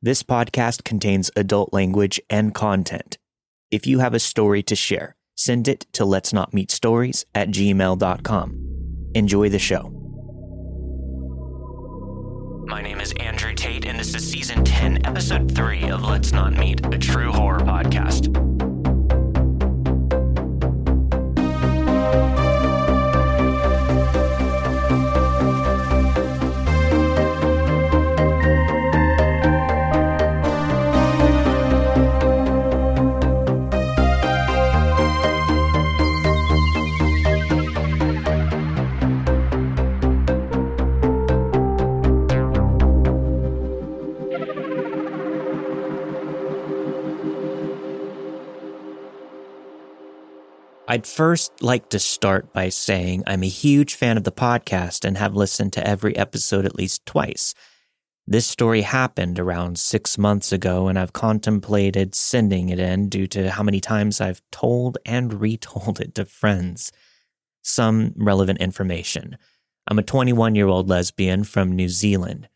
This podcast contains adult language and content. If you have a story to share, send it to let's not meet stories at gmail.com. Enjoy the show. My name is Andrew Tate, and this is season 10, episode 3 of Let's Not Meet, a true horror podcast. I'd first like to start by saying I'm a huge fan of the podcast and have listened to every episode at least twice. This story happened around six months ago, and I've contemplated sending it in due to how many times I've told and retold it to friends. Some relevant information. I'm a 21 year old lesbian from New Zealand.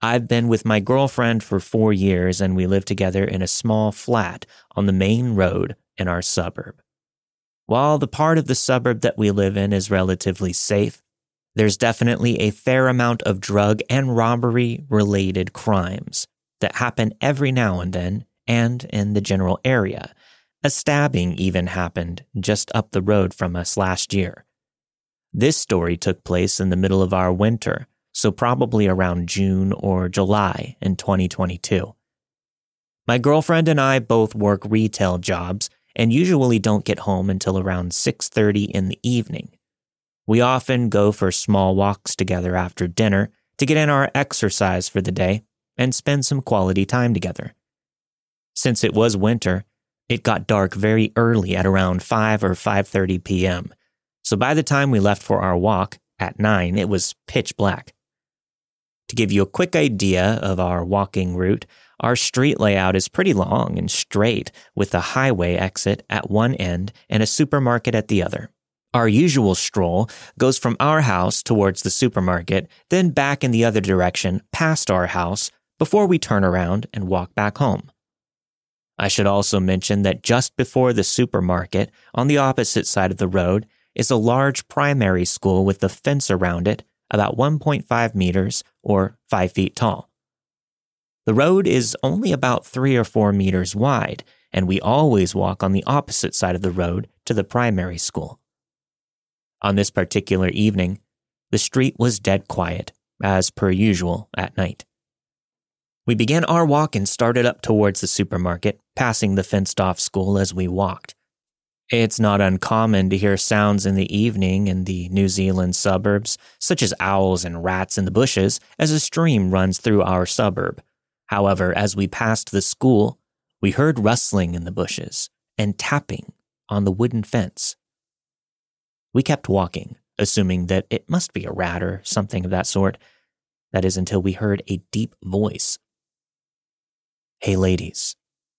I've been with my girlfriend for four years, and we live together in a small flat on the main road in our suburb. While the part of the suburb that we live in is relatively safe, there's definitely a fair amount of drug and robbery related crimes that happen every now and then and in the general area. A stabbing even happened just up the road from us last year. This story took place in the middle of our winter, so probably around June or July in 2022. My girlfriend and I both work retail jobs and usually don't get home until around 6:30 in the evening. We often go for small walks together after dinner to get in our exercise for the day and spend some quality time together. Since it was winter, it got dark very early at around 5 or 5:30 p.m. So by the time we left for our walk at 9, it was pitch black. To give you a quick idea of our walking route, our street layout is pretty long and straight, with a highway exit at one end and a supermarket at the other. Our usual stroll goes from our house towards the supermarket, then back in the other direction past our house before we turn around and walk back home. I should also mention that just before the supermarket, on the opposite side of the road, is a large primary school with a fence around it about 1.5 meters or 5 feet tall. The road is only about three or four meters wide, and we always walk on the opposite side of the road to the primary school. On this particular evening, the street was dead quiet, as per usual at night. We began our walk and started up towards the supermarket, passing the fenced off school as we walked. It's not uncommon to hear sounds in the evening in the New Zealand suburbs, such as owls and rats in the bushes, as a stream runs through our suburb. However, as we passed the school, we heard rustling in the bushes and tapping on the wooden fence. We kept walking, assuming that it must be a rat or something of that sort. That is until we heard a deep voice. Hey, ladies,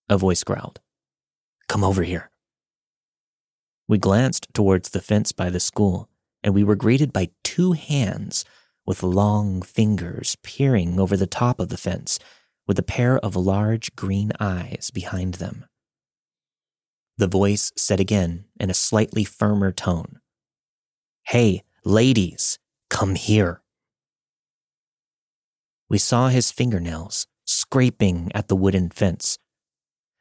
a voice growled. Come over here. We glanced towards the fence by the school, and we were greeted by two hands with long fingers peering over the top of the fence with a pair of large green eyes behind them. The voice said again in a slightly firmer tone Hey, ladies, come here. We saw his fingernails scraping at the wooden fence.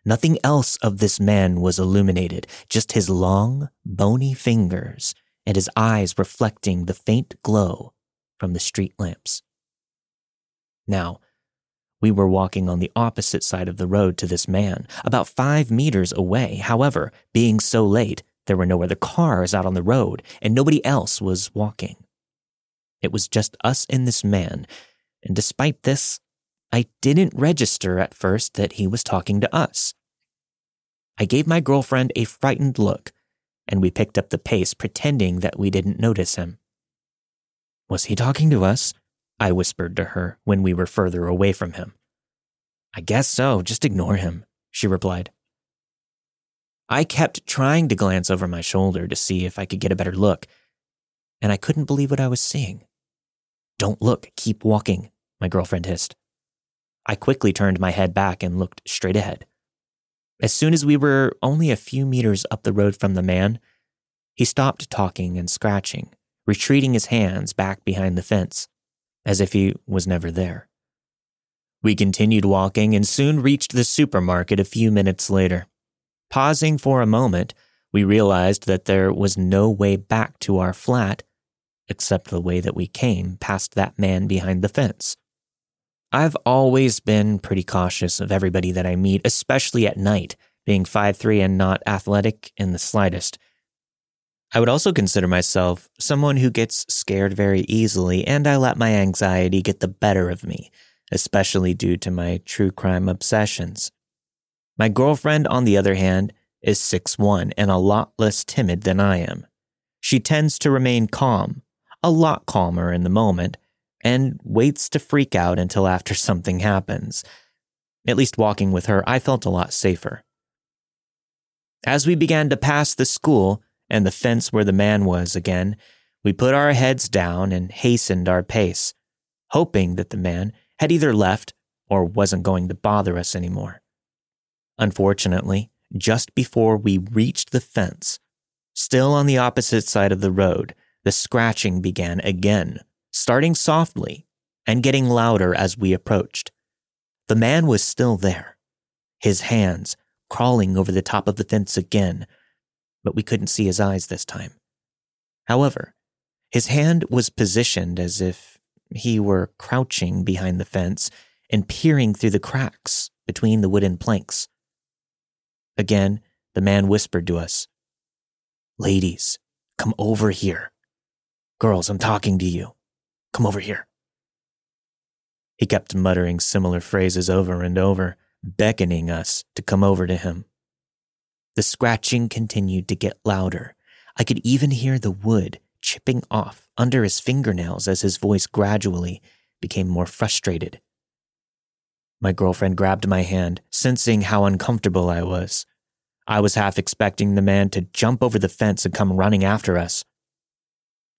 Nothing else of this man was illuminated, just his long, bony fingers and his eyes reflecting the faint glow from the street lamps. Now, we were walking on the opposite side of the road to this man, about five meters away. However, being so late, there were no other cars out on the road, and nobody else was walking. It was just us and this man, and despite this, I didn't register at first that he was talking to us. I gave my girlfriend a frightened look, and we picked up the pace, pretending that we didn't notice him. Was he talking to us? I whispered to her when we were further away from him. I guess so, just ignore him, she replied. I kept trying to glance over my shoulder to see if I could get a better look, and I couldn't believe what I was seeing. Don't look, keep walking, my girlfriend hissed. I quickly turned my head back and looked straight ahead. As soon as we were only a few meters up the road from the man, he stopped talking and scratching, retreating his hands back behind the fence, as if he was never there. We continued walking and soon reached the supermarket a few minutes later. Pausing for a moment, we realized that there was no way back to our flat except the way that we came past that man behind the fence. I've always been pretty cautious of everybody that I meet, especially at night, being 5'3 and not athletic in the slightest. I would also consider myself someone who gets scared very easily, and I let my anxiety get the better of me, especially due to my true crime obsessions. My girlfriend, on the other hand, is 6'1 and a lot less timid than I am. She tends to remain calm, a lot calmer in the moment, and waits to freak out until after something happens. At least walking with her, I felt a lot safer. As we began to pass the school and the fence where the man was again, we put our heads down and hastened our pace, hoping that the man had either left or wasn't going to bother us anymore. Unfortunately, just before we reached the fence, still on the opposite side of the road, the scratching began again, starting softly and getting louder as we approached. The man was still there, his hands crawling over the top of the fence again, but we couldn't see his eyes this time. However, his hand was positioned as if he were crouching behind the fence and peering through the cracks between the wooden planks. Again, the man whispered to us, Ladies, come over here. Girls, I'm talking to you. Come over here. He kept muttering similar phrases over and over, beckoning us to come over to him. The scratching continued to get louder. I could even hear the wood chipping off under his fingernails as his voice gradually became more frustrated. My girlfriend grabbed my hand, sensing how uncomfortable I was. I was half expecting the man to jump over the fence and come running after us.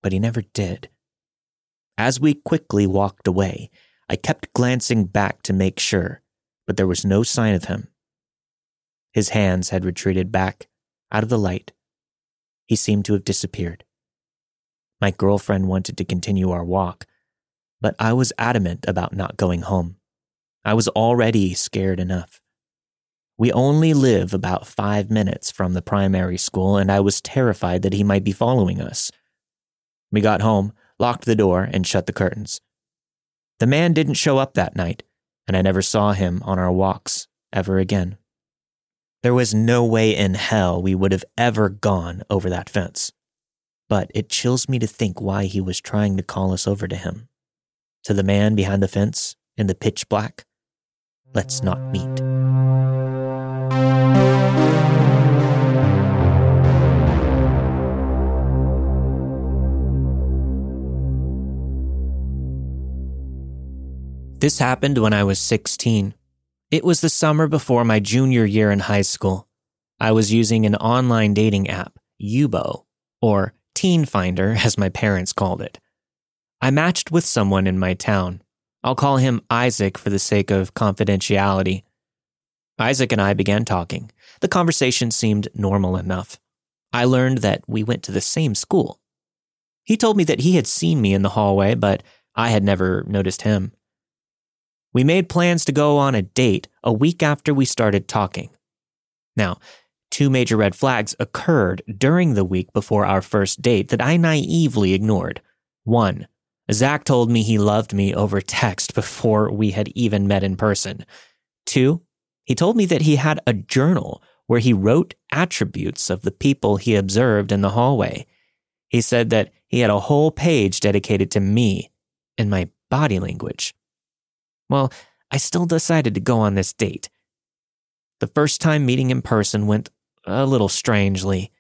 But he never did. As we quickly walked away, I kept glancing back to make sure, but there was no sign of him. His hands had retreated back, out of the light. He seemed to have disappeared. My girlfriend wanted to continue our walk, but I was adamant about not going home. I was already scared enough. We only live about five minutes from the primary school, and I was terrified that he might be following us. We got home, locked the door, and shut the curtains. The man didn't show up that night, and I never saw him on our walks ever again. There was no way in hell we would have ever gone over that fence. But it chills me to think why he was trying to call us over to him. To the man behind the fence in the pitch black, let's not meet. This happened when I was 16. It was the summer before my junior year in high school. I was using an online dating app, Yubo, or Teen Finder as my parents called it. I matched with someone in my town. I'll call him Isaac for the sake of confidentiality. Isaac and I began talking. The conversation seemed normal enough. I learned that we went to the same school. He told me that he had seen me in the hallway, but I had never noticed him. We made plans to go on a date a week after we started talking. Now, two major red flags occurred during the week before our first date that I naively ignored. One, Isaac told me he loved me over text before we had even met in person. Two, he told me that he had a journal where he wrote attributes of the people he observed in the hallway. He said that he had a whole page dedicated to me and my body language. Well, I still decided to go on this date. The first time meeting in person went a little strangely.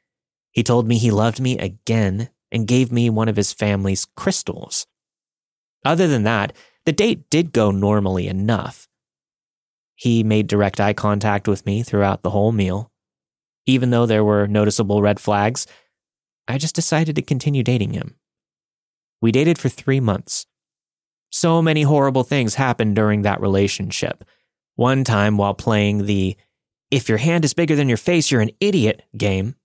He told me he loved me again and gave me one of his family's crystals. Other than that, the date did go normally enough. He made direct eye contact with me throughout the whole meal. Even though there were noticeable red flags, I just decided to continue dating him. We dated for three months. So many horrible things happened during that relationship. One time, while playing the if your hand is bigger than your face, you're an idiot game,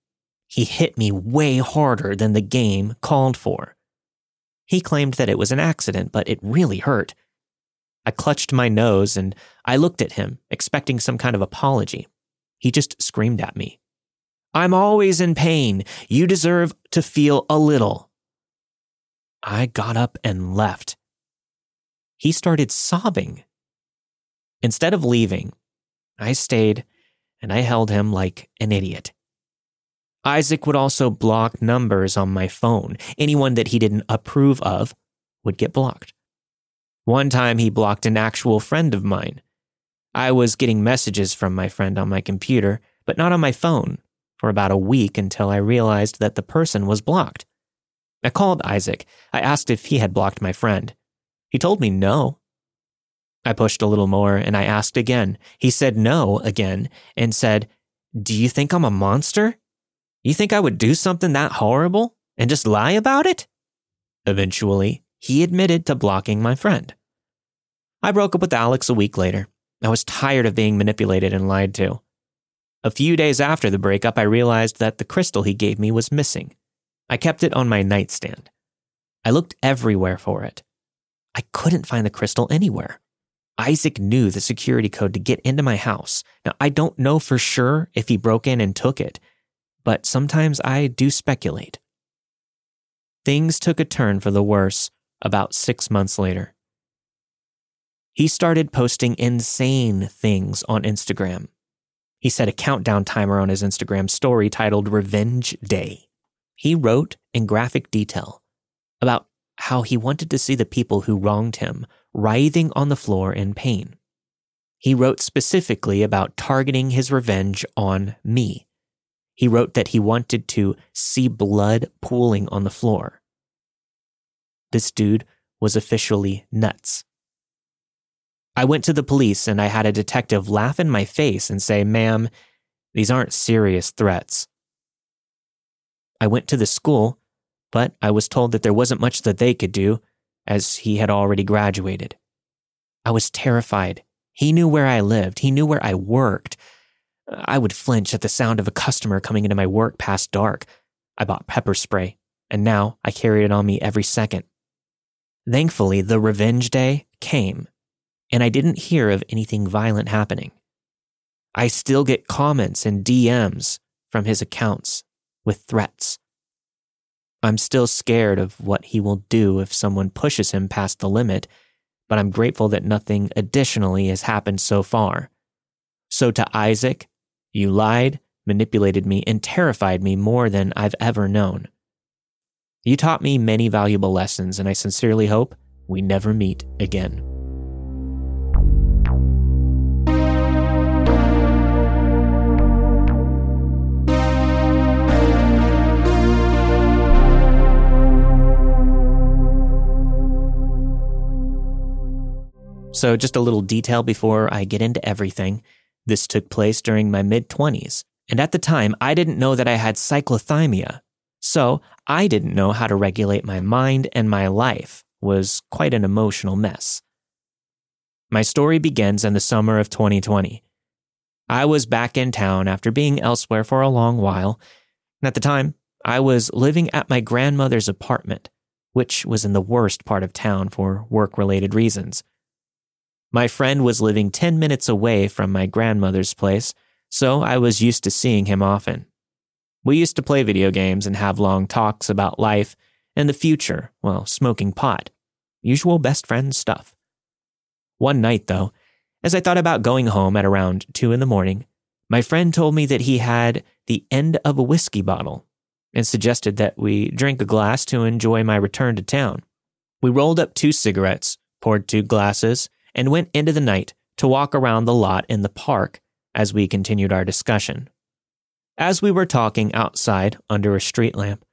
he hit me way harder than the game called for. He claimed that it was an accident, but it really hurt. I clutched my nose and I looked at him, expecting some kind of apology. He just screamed at me. I'm always in pain. You deserve to feel a little. I got up and left. He started sobbing. Instead of leaving, I stayed and I held him like an idiot. Isaac would also block numbers on my phone. Anyone that he didn't approve of would get blocked. One time he blocked an actual friend of mine. I was getting messages from my friend on my computer, but not on my phone, for about a week until I realized that the person was blocked. I called Isaac. I asked if he had blocked my friend. He told me no. I pushed a little more and I asked again. He said no again and said, Do you think I'm a monster? You think I would do something that horrible and just lie about it? Eventually, he admitted to blocking my friend. I broke up with Alex a week later. I was tired of being manipulated and lied to. A few days after the breakup, I realized that the crystal he gave me was missing. I kept it on my nightstand. I looked everywhere for it. I couldn't find the crystal anywhere. Isaac knew the security code to get into my house. Now, I don't know for sure if he broke in and took it, but sometimes I do speculate. Things took a turn for the worse about six months later. He started posting insane things on Instagram. He set a countdown timer on his Instagram story titled Revenge Day. He wrote in graphic detail about how he wanted to see the people who wronged him writhing on the floor in pain. He wrote specifically about targeting his revenge on me. He wrote that he wanted to see blood pooling on the floor. This dude was officially nuts. I went to the police and I had a detective laugh in my face and say, Ma'am, these aren't serious threats. I went to the school, but I was told that there wasn't much that they could do, as he had already graduated. I was terrified. He knew where I lived, he knew where I worked. I would flinch at the sound of a customer coming into my work past dark. I bought pepper spray, and now I carry it on me every second. Thankfully, the revenge day came, and I didn't hear of anything violent happening. I still get comments and DMs from his accounts with threats. I'm still scared of what he will do if someone pushes him past the limit, but I'm grateful that nothing additionally has happened so far. So to Isaac, you lied, manipulated me, and terrified me more than I've ever known. You taught me many valuable lessons, and I sincerely hope we never meet again. So, just a little detail before I get into everything. This took place during my mid 20s, and at the time, I didn't know that I had cyclothymia, so I didn't know how to regulate my mind, and my life was quite an emotional mess. My story begins in the summer of 2020. I was back in town after being elsewhere for a long while. And at the time, I was living at my grandmother's apartment, which was in the worst part of town for work related reasons. My friend was living 10 minutes away from my grandmother's place, so I was used to seeing him often. We used to play video games and have long talks about life and the future while smoking pot. Usual best friend stuff. One night, though, as I thought about going home at around 2 in the morning, my friend told me that he had the end of a whiskey bottle and suggested that we drink a glass to enjoy my return to town. We rolled up two cigarettes, poured two glasses, and went into the night to walk around the lot in the park as we continued our discussion. As we were talking outside under a street lamp,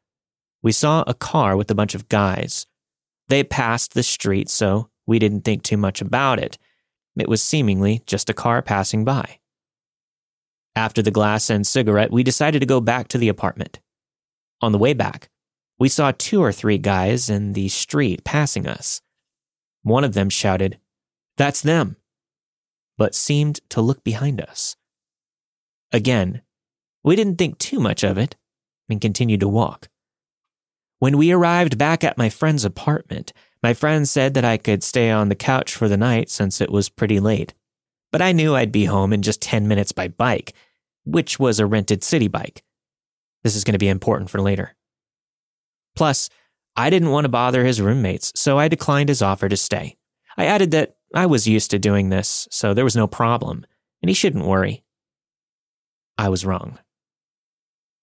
we saw a car with a bunch of guys. They passed the street, so we didn't think too much about it. It was seemingly just a car passing by. After the glass and cigarette, we decided to go back to the apartment. On the way back, we saw two or three guys in the street passing us. One of them shouted, That's them, but seemed to look behind us. Again, we didn't think too much of it and continued to walk. When we arrived back at my friend's apartment, my friend said that I could stay on the couch for the night since it was pretty late. But I knew I'd be home in just 10 minutes by bike, which was a rented city bike. This is going to be important for later. Plus, I didn't want to bother his roommates, so I declined his offer to stay. I added that I was used to doing this, so there was no problem, and he shouldn't worry. I was wrong.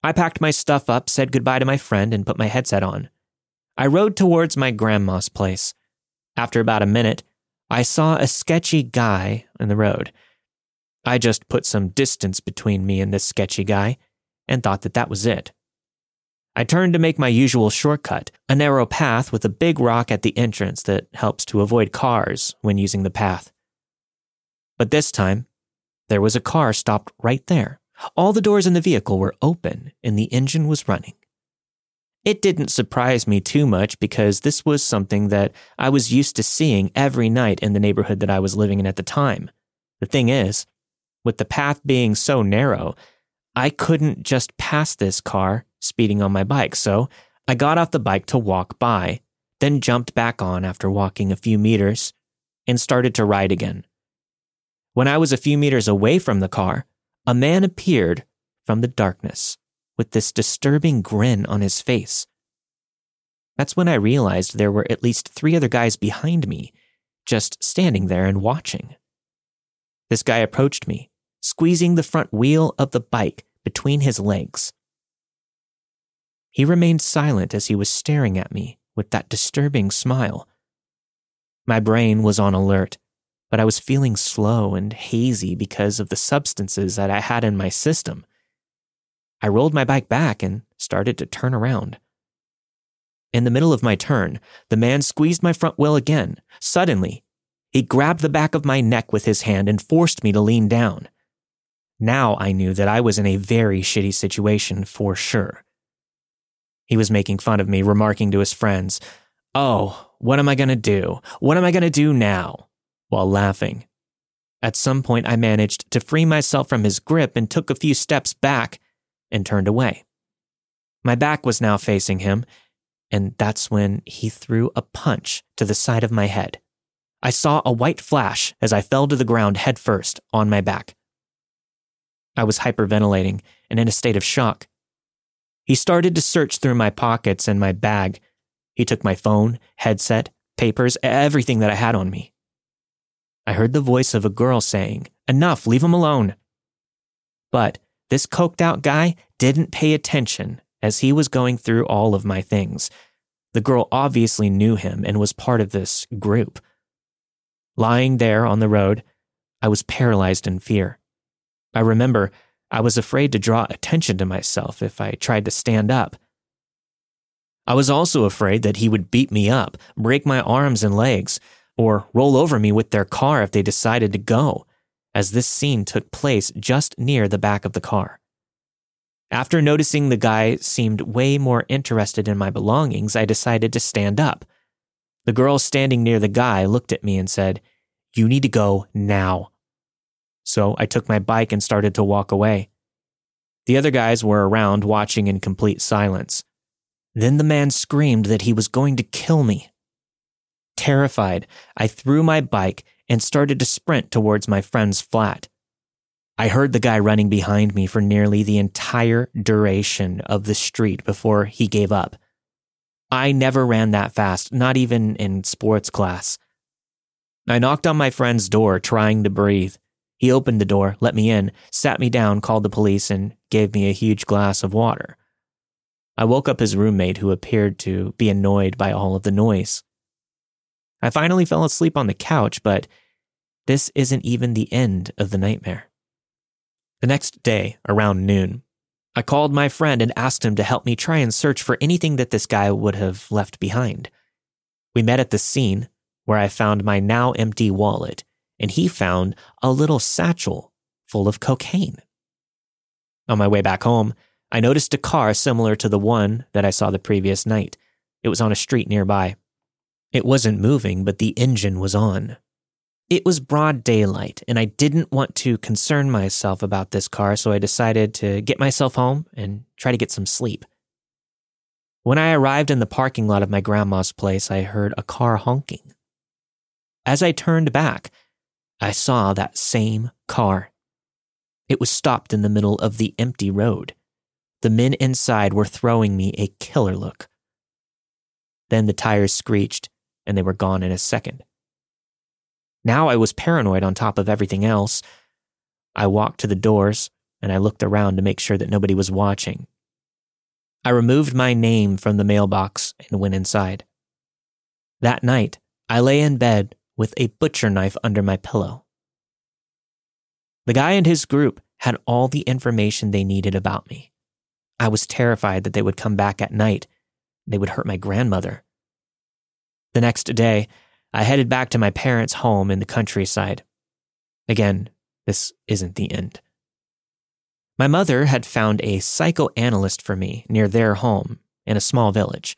I packed my stuff up, said goodbye to my friend, and put my headset on. I rode towards my grandma's place. After about a minute, I saw a sketchy guy in the road. I just put some distance between me and this sketchy guy and thought that that was it. I turned to make my usual shortcut, a narrow path with a big rock at the entrance that helps to avoid cars when using the path. But this time, there was a car stopped right there. All the doors in the vehicle were open and the engine was running. It didn't surprise me too much because this was something that I was used to seeing every night in the neighborhood that I was living in at the time. The thing is, with the path being so narrow, I couldn't just pass this car speeding on my bike, so I got off the bike to walk by, then jumped back on after walking a few meters and started to ride again. When I was a few meters away from the car, a man appeared from the darkness with this disturbing grin on his face. That's when I realized there were at least three other guys behind me, just standing there and watching. This guy approached me, squeezing the front wheel of the bike between his legs. He remained silent as he was staring at me with that disturbing smile. My brain was on alert, but I was feeling slow and hazy because of the substances that I had in my system. I rolled my bike back and started to turn around. In the middle of my turn, the man squeezed my front wheel again. Suddenly, he grabbed the back of my neck with his hand and forced me to lean down. Now I knew that I was in a very shitty situation for sure. He was making fun of me, remarking to his friends, Oh, what am I going to do? What am I going to do now? while laughing. At some point, I managed to free myself from his grip and took a few steps back and turned away. My back was now facing him, and that's when he threw a punch to the side of my head. I saw a white flash as I fell to the ground headfirst on my back. I was hyperventilating and in a state of shock. He started to search through my pockets and my bag. He took my phone, headset, papers, everything that I had on me. I heard the voice of a girl saying, Enough, leave him alone. But this coked out guy didn't pay attention as he was going through all of my things. The girl obviously knew him and was part of this group. Lying there on the road, I was paralyzed in fear. I remember I was afraid to draw attention to myself if I tried to stand up. I was also afraid that he would beat me up, break my arms and legs, or roll over me with their car if they decided to go as this scene took place just near the back of the car. After noticing the guy seemed way more interested in my belongings, I decided to stand up. The girl standing near the guy looked at me and said, You need to go now. So I took my bike and started to walk away. The other guys were around watching in complete silence. Then the man screamed that he was going to kill me. Terrified, I threw my bike and started to sprint towards my friend's flat. I heard the guy running behind me for nearly the entire duration of the street before he gave up. I never ran that fast, not even in sports class. I knocked on my friend's door, trying to breathe. He opened the door, let me in, sat me down, called the police, and gave me a huge glass of water. I woke up his roommate, who appeared to be annoyed by all of the noise. I finally fell asleep on the couch, but this isn't even the end of the nightmare. The next day, around noon, I called my friend and asked him to help me try and search for anything that this guy would have left behind. We met at the scene where I found my now empty wallet, and he found a little satchel full of cocaine. On my way back home, I noticed a car similar to the one that I saw the previous night. It was on a street nearby. It wasn't moving, but the engine was on. It was broad daylight, and I didn't want to concern myself about this car, so I decided to get myself home and try to get some sleep. When I arrived in the parking lot of my grandma's place, I heard a car honking. As I turned back, I saw that same car. It was stopped in the middle of the empty road. The men inside were throwing me a killer look. Then the tires screeched, and they were gone in a second. Now I was paranoid on top of everything else. I walked to the doors and I looked around to make sure that nobody was watching. I removed my name from the mailbox and went inside. That night, I lay in bed with a butcher knife under my pillow. The guy and his group had all the information they needed about me. I was terrified that they would come back at night. They would hurt my grandmother. The next day, I headed back to my parents' home in the countryside. Again, this isn't the end. My mother had found a psychoanalyst for me near their home in a small village.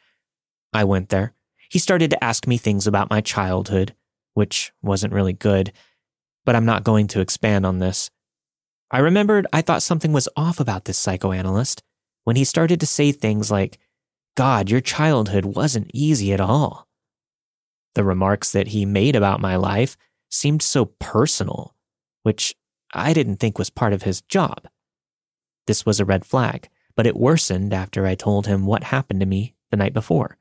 I went there. He started to ask me things about my childhood, which wasn't really good, but I'm not going to expand on this. I remembered I thought something was off about this psychoanalyst when he started to say things like, God, your childhood wasn't easy at all. The remarks that he made about my life seemed so personal, which I didn't think was part of his job. This was a red flag, but it worsened after I told him what happened to me the night before.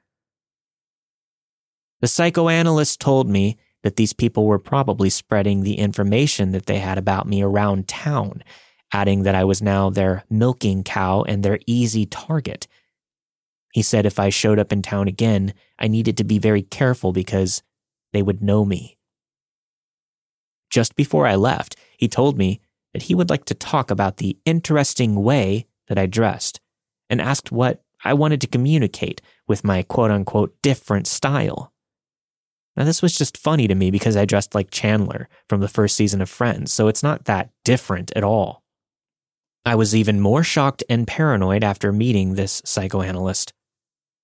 The psychoanalyst told me that these people were probably spreading the information that they had about me around town, adding that I was now their milking cow and their easy target he said if I showed up in town again, I needed to be very careful because they would know me. Just before I left, he told me that he would like to talk about the interesting way that I dressed and asked what I wanted to communicate with my quote unquote different style. Now, this was just funny to me because I dressed like Chandler from the first season of Friends, so it's not that different at all. I was even more shocked and paranoid after meeting this psychoanalyst.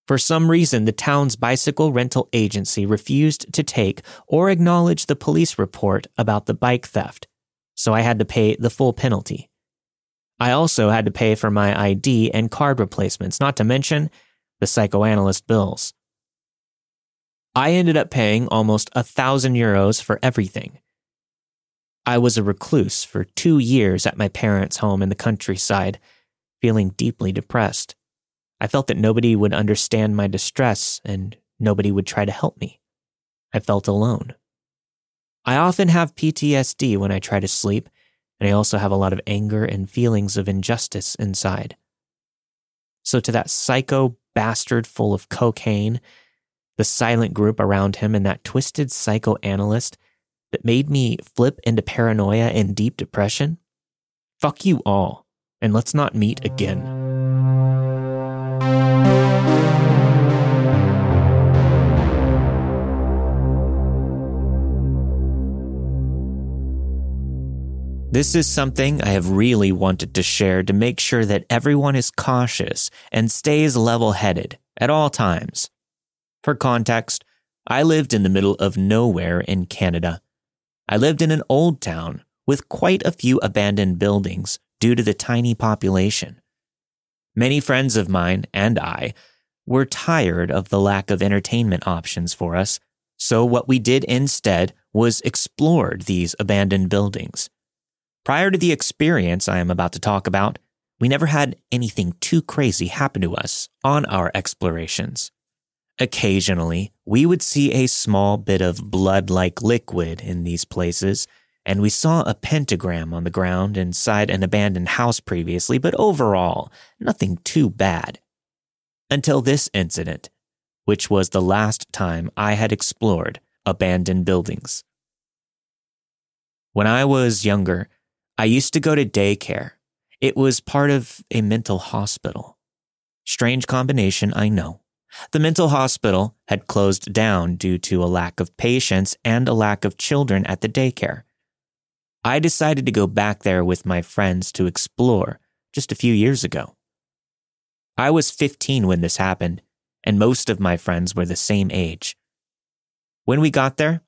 For some reason, the town's bicycle rental agency refused to take or acknowledge the police report about the bike theft, so I had to pay the full penalty. I also had to pay for my ID and card replacements, not to mention the psychoanalyst bills. I ended up paying almost a thousand euros for everything. I was a recluse for two years at my parents' home in the countryside, feeling deeply depressed. I felt that nobody would understand my distress and nobody would try to help me. I felt alone. I often have PTSD when I try to sleep, and I also have a lot of anger and feelings of injustice inside. So, to that psycho bastard full of cocaine, the silent group around him, and that twisted psychoanalyst that made me flip into paranoia and deep depression, fuck you all, and let's not meet again. This is something I have really wanted to share to make sure that everyone is cautious and stays level headed at all times. For context, I lived in the middle of nowhere in Canada. I lived in an old town with quite a few abandoned buildings due to the tiny population. Many friends of mine and I were tired of the lack of entertainment options for us, so what we did instead was explored these abandoned buildings. Prior to the experience I am about to talk about, we never had anything too crazy happen to us on our explorations. Occasionally, we would see a small bit of blood like liquid in these places and we saw a pentagram on the ground inside an abandoned house previously, but overall, nothing too bad. Until this incident, which was the last time I had explored abandoned buildings. When I was younger, I used to go to daycare. It was part of a mental hospital. Strange combination, I know. The mental hospital had closed down due to a lack of patients and a lack of children at the daycare. I decided to go back there with my friends to explore just a few years ago. I was 15 when this happened, and most of my friends were the same age. When we got there,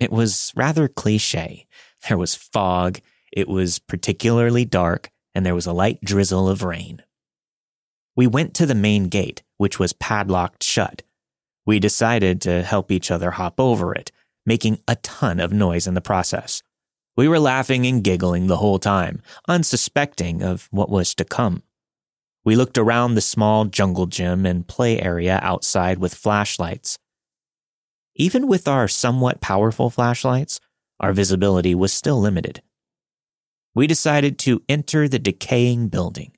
it was rather cliche. There was fog, it was particularly dark, and there was a light drizzle of rain. We went to the main gate, which was padlocked shut. We decided to help each other hop over it, making a ton of noise in the process. We were laughing and giggling the whole time, unsuspecting of what was to come. We looked around the small jungle gym and play area outside with flashlights. Even with our somewhat powerful flashlights, our visibility was still limited. We decided to enter the decaying building.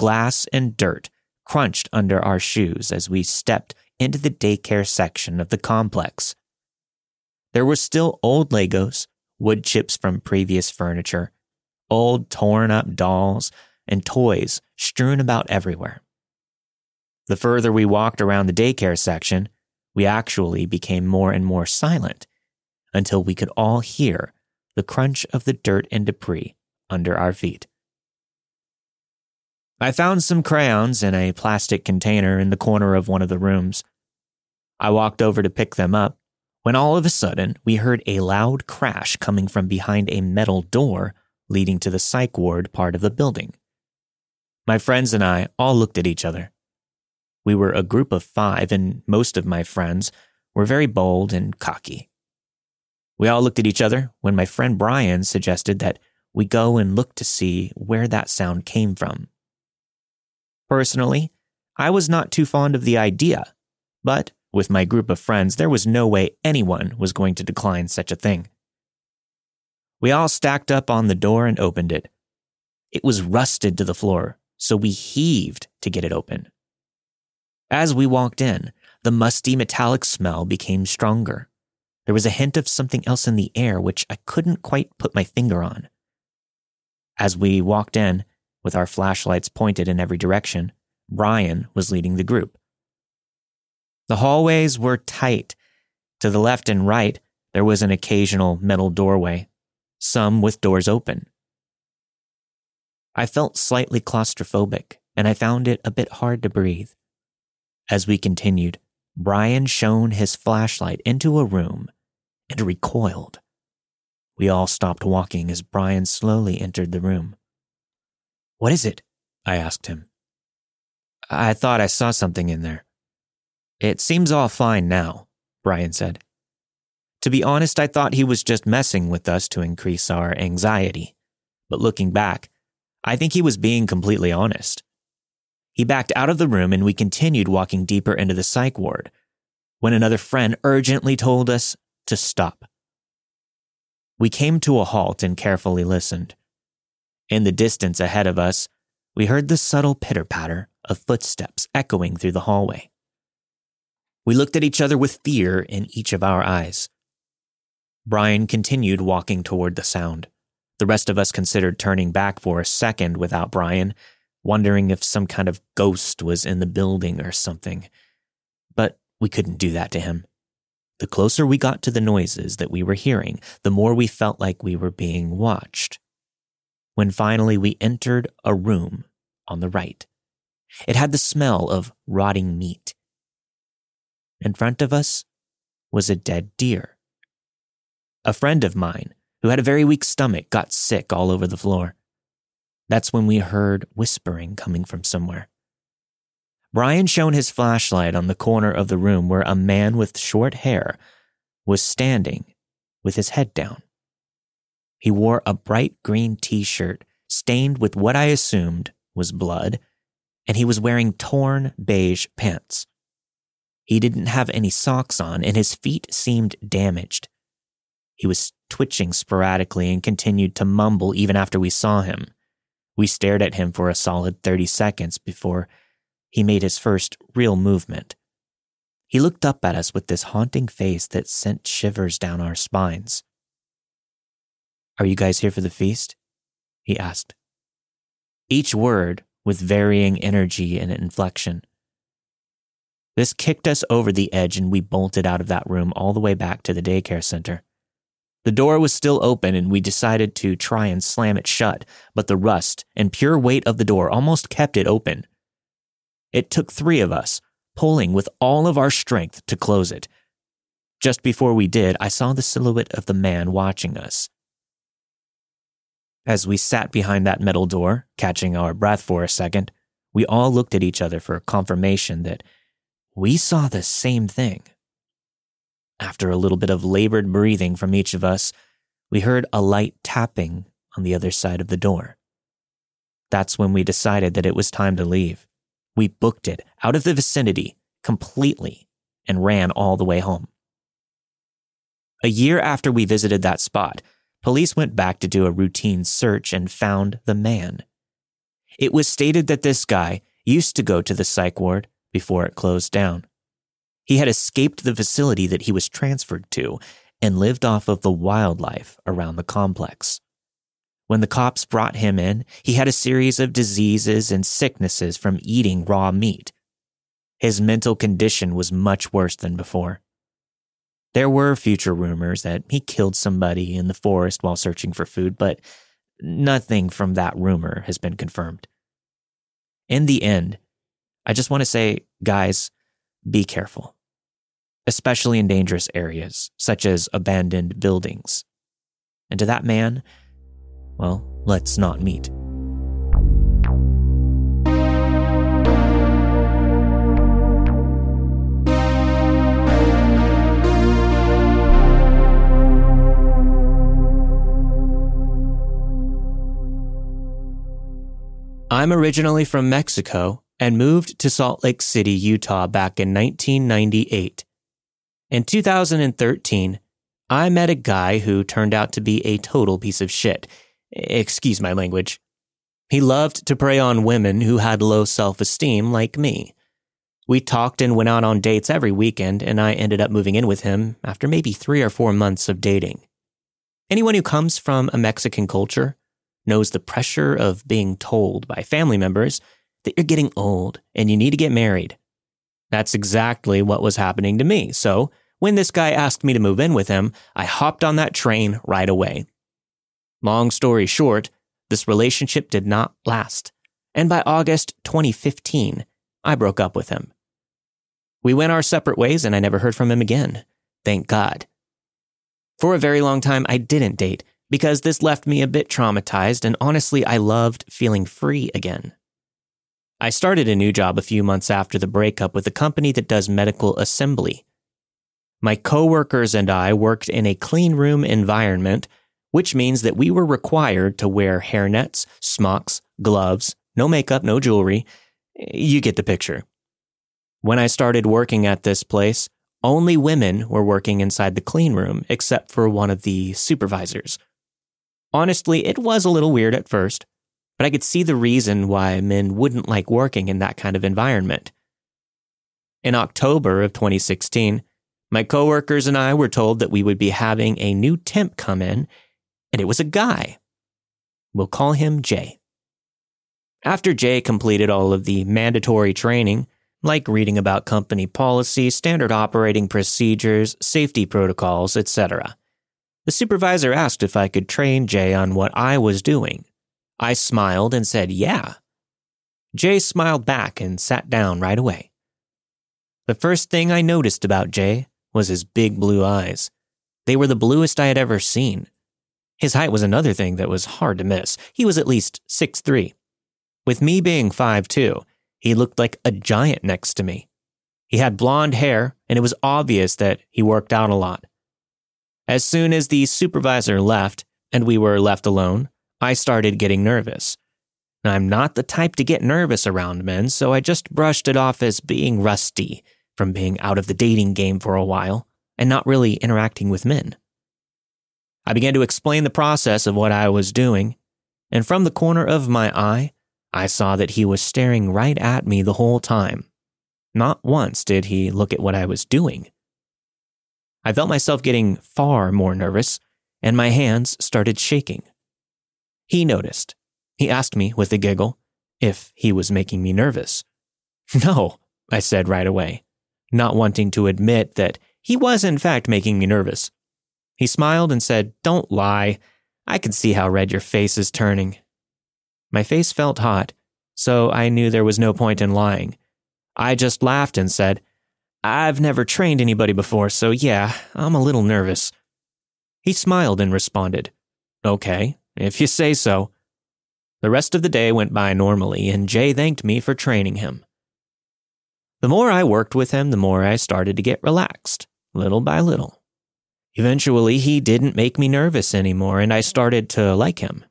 Glass and dirt crunched under our shoes as we stepped into the daycare section of the complex. There were still old Legos, wood chips from previous furniture, old torn up dolls, and toys strewn about everywhere. The further we walked around the daycare section, we actually became more and more silent until we could all hear the crunch of the dirt and debris under our feet. I found some crayons in a plastic container in the corner of one of the rooms. I walked over to pick them up when all of a sudden we heard a loud crash coming from behind a metal door leading to the psych ward part of the building. My friends and I all looked at each other. We were a group of five, and most of my friends were very bold and cocky. We all looked at each other when my friend Brian suggested that we go and look to see where that sound came from. Personally, I was not too fond of the idea, but with my group of friends, there was no way anyone was going to decline such a thing. We all stacked up on the door and opened it. It was rusted to the floor, so we heaved to get it open. As we walked in, the musty metallic smell became stronger. There was a hint of something else in the air which I couldn't quite put my finger on. As we walked in, with our flashlights pointed in every direction, Brian was leading the group. The hallways were tight. To the left and right, there was an occasional metal doorway, some with doors open. I felt slightly claustrophobic, and I found it a bit hard to breathe. As we continued, Brian shone his flashlight into a room and recoiled. We all stopped walking as Brian slowly entered the room. What is it? I asked him. I thought I saw something in there. It seems all fine now, Brian said. To be honest, I thought he was just messing with us to increase our anxiety. But looking back, I think he was being completely honest. He backed out of the room and we continued walking deeper into the psych ward when another friend urgently told us to stop. We came to a halt and carefully listened. In the distance ahead of us, we heard the subtle pitter patter of footsteps echoing through the hallway. We looked at each other with fear in each of our eyes. Brian continued walking toward the sound. The rest of us considered turning back for a second without Brian, wondering if some kind of ghost was in the building or something. But we couldn't do that to him. The closer we got to the noises that we were hearing, the more we felt like we were being watched when finally we entered a room on the right. It had the smell of rotting meat. In front of us was a dead deer. A friend of mine, who had a very weak stomach, got sick all over the floor. That's when we heard whispering coming from somewhere. Brian shone his flashlight on the corner of the room where a man with short hair was standing with his head down. He wore a bright green t shirt stained with what I assumed was blood, and he was wearing torn beige pants. He didn't have any socks on, and his feet seemed damaged. He was twitching sporadically and continued to mumble even after we saw him. We stared at him for a solid 30 seconds before he made his first real movement. He looked up at us with this haunting face that sent shivers down our spines. Are you guys here for the feast? He asked. Each word with varying energy and inflection. This kicked us over the edge and we bolted out of that room all the way back to the daycare center. The door was still open and we decided to try and slam it shut, but the rust and pure weight of the door almost kept it open. It took three of us, pulling with all of our strength to close it. Just before we did, I saw the silhouette of the man watching us. As we sat behind that metal door, catching our breath for a second, we all looked at each other for confirmation that we saw the same thing. After a little bit of labored breathing from each of us, we heard a light tapping on the other side of the door. That's when we decided that it was time to leave. We booked it out of the vicinity completely and ran all the way home. A year after we visited that spot, police went back to do a routine search and found the man. It was stated that this guy used to go to the psych ward before it closed down. He had escaped the facility that he was transferred to and lived off of the wildlife around the complex. When the cops brought him in, he had a series of diseases and sicknesses from eating raw meat. His mental condition was much worse than before. There were future rumors that he killed somebody in the forest while searching for food, but nothing from that rumor has been confirmed. In the end, I just want to say, guys, be careful, especially in dangerous areas such as abandoned buildings. And to that man, well, let's not meet. I'm originally from Mexico and moved to Salt Lake City, Utah back in 1998. In 2013, I met a guy who turned out to be a total piece of shit. Excuse my language. He loved to prey on women who had low self esteem like me. We talked and went out on dates every weekend, and I ended up moving in with him after maybe three or four months of dating. Anyone who comes from a Mexican culture knows the pressure of being told by family members that you're getting old and you need to get married. That's exactly what was happening to me. So, when this guy asked me to move in with him, I hopped on that train right away. Long story short, this relationship did not last. And by August 2015, I broke up with him. We went our separate ways and I never heard from him again. Thank God. For a very long time, I didn't date because this left me a bit traumatized, and honestly, I loved feeling free again. I started a new job a few months after the breakup with a company that does medical assembly. My coworkers and I worked in a clean room environment, which means that we were required to wear hairnets, smocks, gloves, no makeup, no jewelry. You get the picture. When I started working at this place, only women were working inside the clean room except for one of the supervisors. Honestly, it was a little weird at first, but I could see the reason why men wouldn't like working in that kind of environment. In October of 2016, my coworkers and I were told that we would be having a new temp come in, and it was a guy. We'll call him Jay. After Jay completed all of the mandatory training, like reading about company policy, standard operating procedures, safety protocols, etc., the supervisor asked if I could train Jay on what I was doing. I smiled and said, yeah. Jay smiled back and sat down right away. The first thing I noticed about Jay was his big blue eyes. They were the bluest I had ever seen. His height was another thing that was hard to miss. He was at least six three. With me being five two, he looked like a giant next to me. He had blonde hair, and it was obvious that he worked out a lot. As soon as the supervisor left and we were left alone, I started getting nervous. I'm not the type to get nervous around men, so I just brushed it off as being rusty from being out of the dating game for a while and not really interacting with men. I began to explain the process of what I was doing, and from the corner of my eye, I saw that he was staring right at me the whole time. Not once did he look at what I was doing. I felt myself getting far more nervous, and my hands started shaking. He noticed. He asked me with a giggle if he was making me nervous. No, I said right away, not wanting to admit that he was in fact making me nervous. He smiled and said, Don't lie. I can see how red your face is turning. My face felt hot, so I knew there was no point in lying. I just laughed and said, I've never trained anybody before, so yeah, I'm a little nervous. He smiled and responded, Okay, if you say so. The rest of the day went by normally, and Jay thanked me for training him. The more I worked with him, the more I started to get relaxed, little by little. Eventually, he didn't make me nervous anymore, and I started to like him.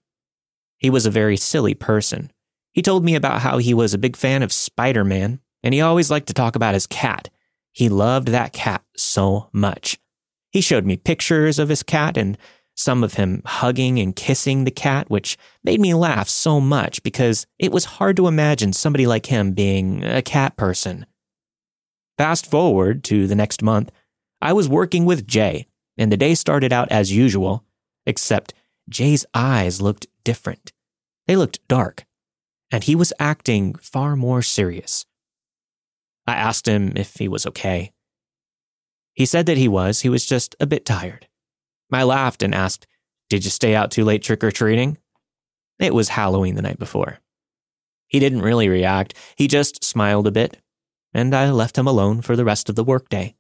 He was a very silly person. He told me about how he was a big fan of Spider Man, and he always liked to talk about his cat. He loved that cat so much. He showed me pictures of his cat and some of him hugging and kissing the cat, which made me laugh so much because it was hard to imagine somebody like him being a cat person. Fast forward to the next month, I was working with Jay, and the day started out as usual, except Jay's eyes looked different. They looked dark, and he was acting far more serious. I asked him if he was okay. He said that he was, he was just a bit tired. I laughed and asked, Did you stay out too late trick or treating? It was Halloween the night before. He didn't really react, he just smiled a bit, and I left him alone for the rest of the workday.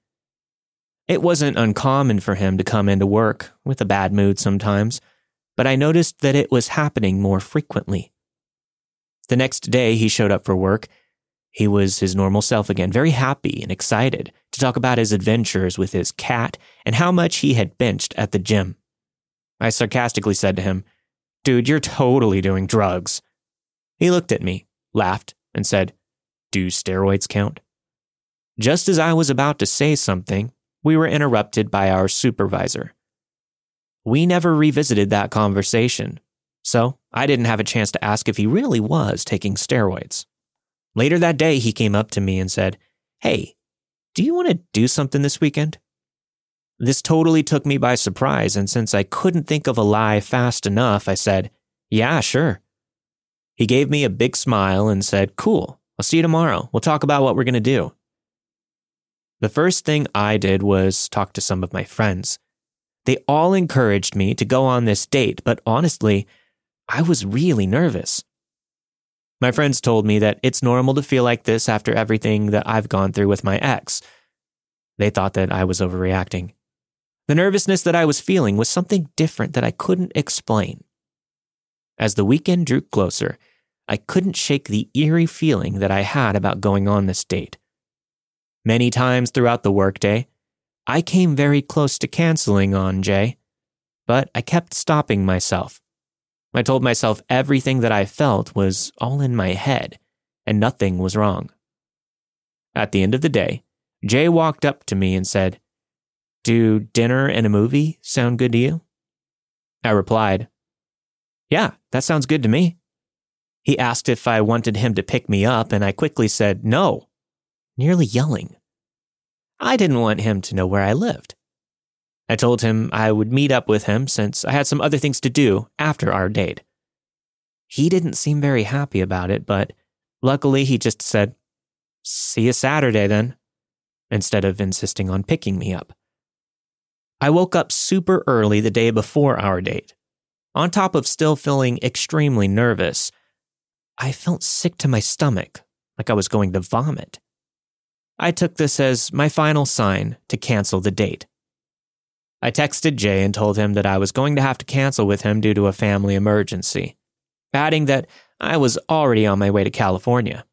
It wasn't uncommon for him to come into work with a bad mood sometimes, but I noticed that it was happening more frequently. The next day he showed up for work. He was his normal self again, very happy and excited to talk about his adventures with his cat and how much he had benched at the gym. I sarcastically said to him, Dude, you're totally doing drugs. He looked at me, laughed, and said, Do steroids count? Just as I was about to say something, we were interrupted by our supervisor. We never revisited that conversation, so I didn't have a chance to ask if he really was taking steroids. Later that day, he came up to me and said, Hey, do you want to do something this weekend? This totally took me by surprise, and since I couldn't think of a lie fast enough, I said, Yeah, sure. He gave me a big smile and said, Cool, I'll see you tomorrow. We'll talk about what we're going to do. The first thing I did was talk to some of my friends. They all encouraged me to go on this date, but honestly, I was really nervous. My friends told me that it's normal to feel like this after everything that I've gone through with my ex. They thought that I was overreacting. The nervousness that I was feeling was something different that I couldn't explain. As the weekend drew closer, I couldn't shake the eerie feeling that I had about going on this date. Many times throughout the workday, I came very close to canceling on Jay, but I kept stopping myself. I told myself everything that I felt was all in my head and nothing was wrong. At the end of the day, Jay walked up to me and said, Do dinner and a movie sound good to you? I replied, Yeah, that sounds good to me. He asked if I wanted him to pick me up, and I quickly said no, nearly yelling. I didn't want him to know where I lived. I told him I would meet up with him since I had some other things to do after our date. He didn't seem very happy about it, but luckily he just said, See you Saturday then, instead of insisting on picking me up. I woke up super early the day before our date. On top of still feeling extremely nervous, I felt sick to my stomach, like I was going to vomit. I took this as my final sign to cancel the date. I texted Jay and told him that I was going to have to cancel with him due to a family emergency, adding that I was already on my way to California.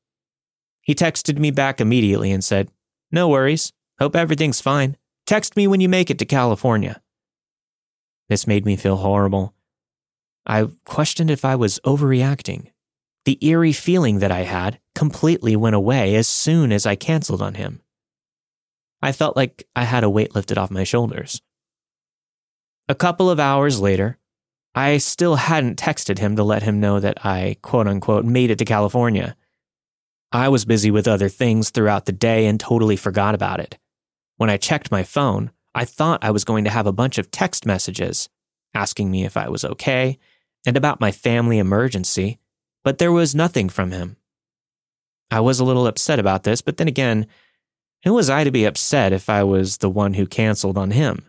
He texted me back immediately and said, No worries. Hope everything's fine. Text me when you make it to California. This made me feel horrible. I questioned if I was overreacting. The eerie feeling that I had completely went away as soon as I canceled on him. I felt like I had a weight lifted off my shoulders. A couple of hours later, I still hadn't texted him to let him know that I, quote unquote, made it to California. I was busy with other things throughout the day and totally forgot about it. When I checked my phone, I thought I was going to have a bunch of text messages asking me if I was okay and about my family emergency, but there was nothing from him. I was a little upset about this, but then again, who was I to be upset if I was the one who canceled on him?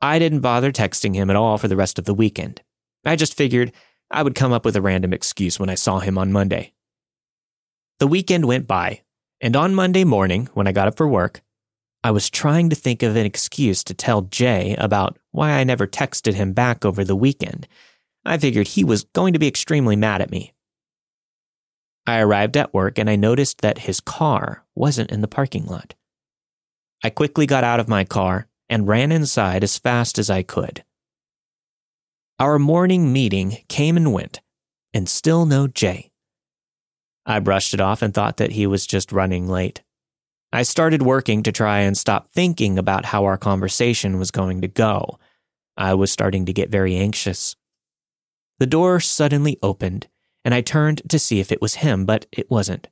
I didn't bother texting him at all for the rest of the weekend. I just figured I would come up with a random excuse when I saw him on Monday. The weekend went by, And on Monday morning, when I got up for work, I was trying to think of an excuse to tell Jay about why I never texted him back over the weekend. I figured he was going to be extremely mad at me. I arrived at work and I noticed that his car wasn't in the parking lot. I quickly got out of my car and ran inside as fast as I could. Our morning meeting came and went, and still no Jay. I brushed it off and thought that he was just running late. I started working to try and stop thinking about how our conversation was going to go. I was starting to get very anxious. The door suddenly opened, and I turned to see if it was him, but it wasn't.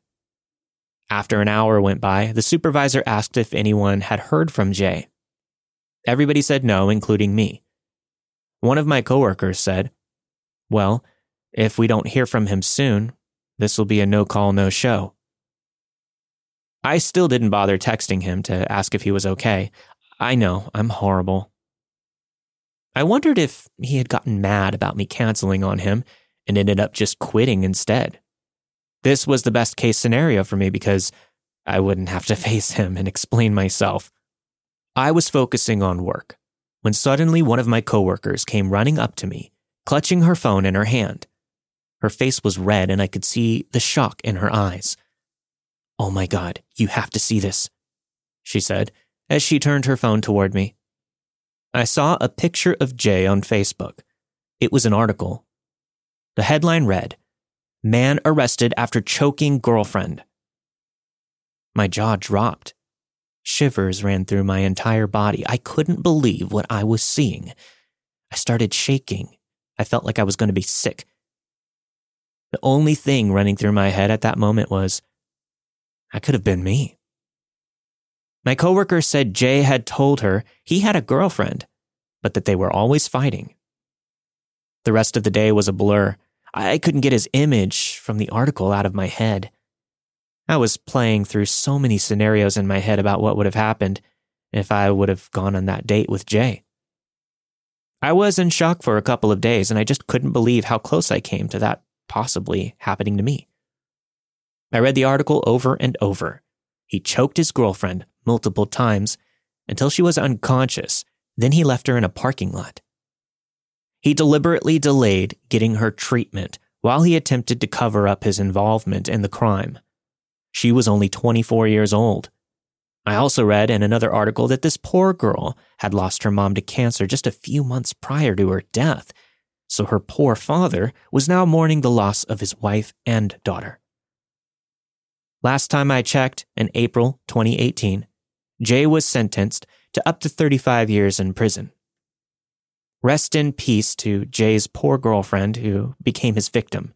After an hour went by, the supervisor asked if anyone had heard from Jay. Everybody said no, including me. One of my coworkers said, Well, if we don't hear from him soon, this will be a no call, no show. I still didn't bother texting him to ask if he was okay. I know, I'm horrible. I wondered if he had gotten mad about me canceling on him and ended up just quitting instead. This was the best case scenario for me because I wouldn't have to face him and explain myself. I was focusing on work when suddenly one of my coworkers came running up to me, clutching her phone in her hand. Her face was red and I could see the shock in her eyes. Oh my God, you have to see this, she said as she turned her phone toward me. I saw a picture of Jay on Facebook. It was an article. The headline read Man arrested after choking girlfriend. My jaw dropped. Shivers ran through my entire body. I couldn't believe what I was seeing. I started shaking. I felt like I was going to be sick. The only thing running through my head at that moment was I could have been me. My coworker said Jay had told her he had a girlfriend, but that they were always fighting. The rest of the day was a blur. I couldn't get his image from the article out of my head. I was playing through so many scenarios in my head about what would have happened if I would have gone on that date with Jay. I was in shock for a couple of days, and I just couldn't believe how close I came to that possibly happening to me. I read the article over and over. He choked his girlfriend multiple times until she was unconscious. Then he left her in a parking lot. He deliberately delayed getting her treatment while he attempted to cover up his involvement in the crime. She was only 24 years old. I also read in another article that this poor girl had lost her mom to cancer just a few months prior to her death, so her poor father was now mourning the loss of his wife and daughter. Last time I checked, in April 2018, Jay was sentenced to up to 35 years in prison. Rest in peace to Jay's poor girlfriend who became his victim.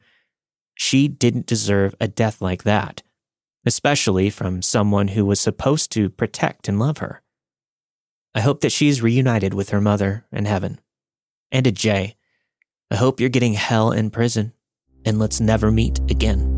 She didn't deserve a death like that, especially from someone who was supposed to protect and love her. I hope that she's reunited with her mother in heaven. And to Jay, I hope you're getting hell in prison, and let's never meet again.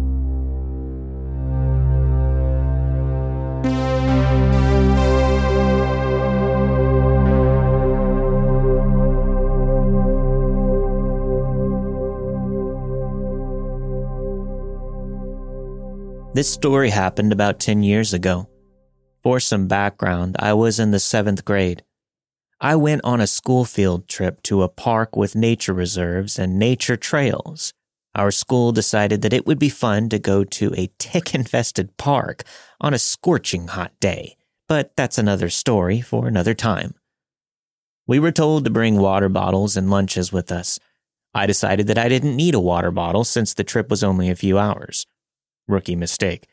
This story happened about 10 years ago. For some background, I was in the seventh grade. I went on a school field trip to a park with nature reserves and nature trails. Our school decided that it would be fun to go to a tick infested park on a scorching hot day, but that's another story for another time. We were told to bring water bottles and lunches with us. I decided that I didn't need a water bottle since the trip was only a few hours. Rookie mistake.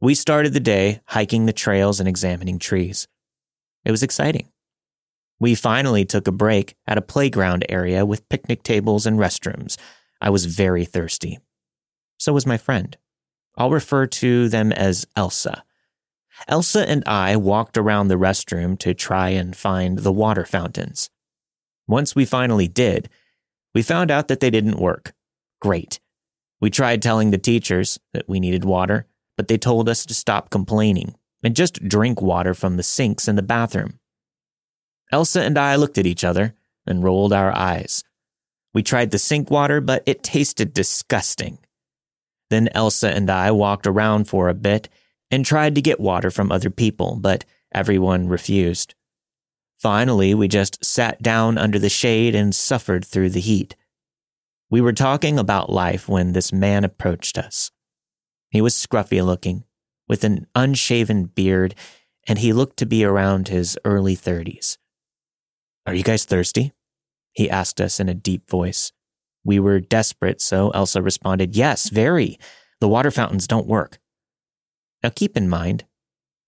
We started the day hiking the trails and examining trees. It was exciting. We finally took a break at a playground area with picnic tables and restrooms. I was very thirsty. So was my friend. I'll refer to them as Elsa. Elsa and I walked around the restroom to try and find the water fountains. Once we finally did, we found out that they didn't work. Great. We tried telling the teachers that we needed water, but they told us to stop complaining and just drink water from the sinks in the bathroom. Elsa and I looked at each other and rolled our eyes. We tried the sink water, but it tasted disgusting. Then Elsa and I walked around for a bit and tried to get water from other people, but everyone refused. Finally, we just sat down under the shade and suffered through the heat. We were talking about life when this man approached us. He was scruffy looking, with an unshaven beard, and he looked to be around his early 30s. Are you guys thirsty? He asked us in a deep voice. We were desperate, so Elsa responded, Yes, very. The water fountains don't work. Now keep in mind,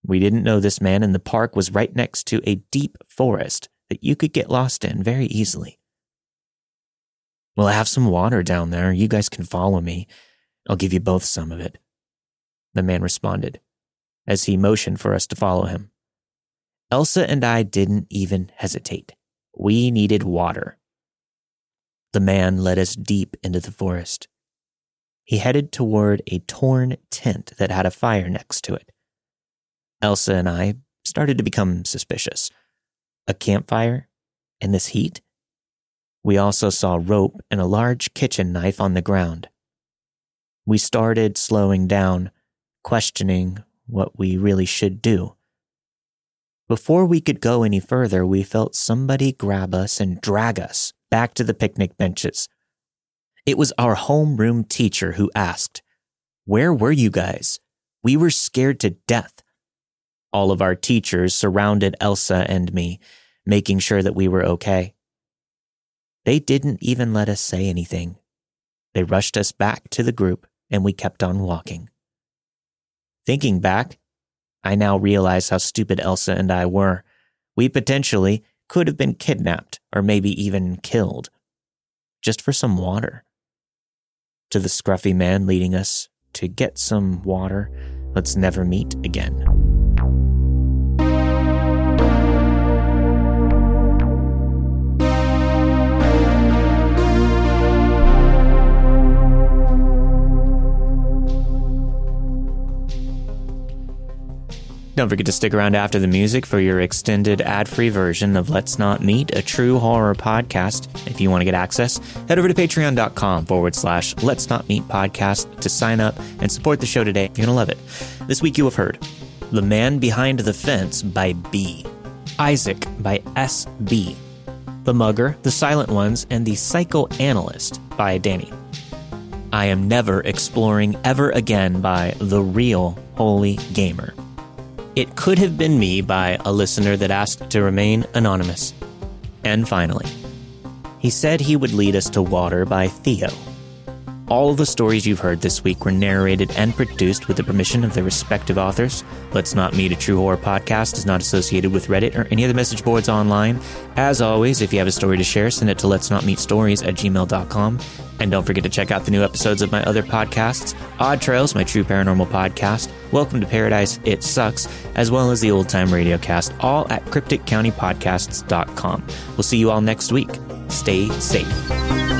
we didn't know this man in the park was right next to a deep forest that you could get lost in very easily. Well, I have some water down there. You guys can follow me. I'll give you both some of it. The man responded, as he motioned for us to follow him. Elsa and I didn't even hesitate. We needed water. The man led us deep into the forest. He headed toward a torn tent that had a fire next to it. Elsa and I started to become suspicious. A campfire? In this heat? We also saw rope and a large kitchen knife on the ground. We started slowing down, questioning what we really should do. Before we could go any further, we felt somebody grab us and drag us back to the picnic benches. It was our homeroom teacher who asked, Where were you guys? We were scared to death. All of our teachers surrounded Elsa and me, making sure that we were okay. They didn't even let us say anything. They rushed us back to the group and we kept on walking. Thinking back, I now realize how stupid Elsa and I were. We potentially could have been kidnapped or maybe even killed just for some water. To the scruffy man leading us to get some water, let's never meet again. Don't forget to stick around after the music for your extended ad free version of Let's Not Meet, a true horror podcast. If you want to get access, head over to patreon.com forward slash Let's Not Meet podcast to sign up and support the show today. You're going to love it. This week you have heard The Man Behind the Fence by Bee, Isaac by S.B., The Mugger, The Silent Ones, and The Psychoanalyst by Danny. I Am Never Exploring Ever Again by The Real Holy Gamer. It Could Have Been Me by a listener that asked to remain anonymous. And finally, he said he would lead us to water by Theo. All of the stories you've heard this week were narrated and produced with the permission of their respective authors. Let's Not Meet a True Horror podcast is not associated with Reddit or any other message boards online. As always, if you have a story to share, send it to let's not meet stories at gmail.com. And don't forget to check out the new episodes of my other podcasts Odd Trails, my true paranormal podcast, Welcome to Paradise, It Sucks, as well as the Old Time Radio Cast, all at crypticcountypodcasts.com. We'll see you all next week. Stay safe.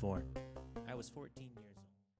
It was the summer of 1994. I was 14 years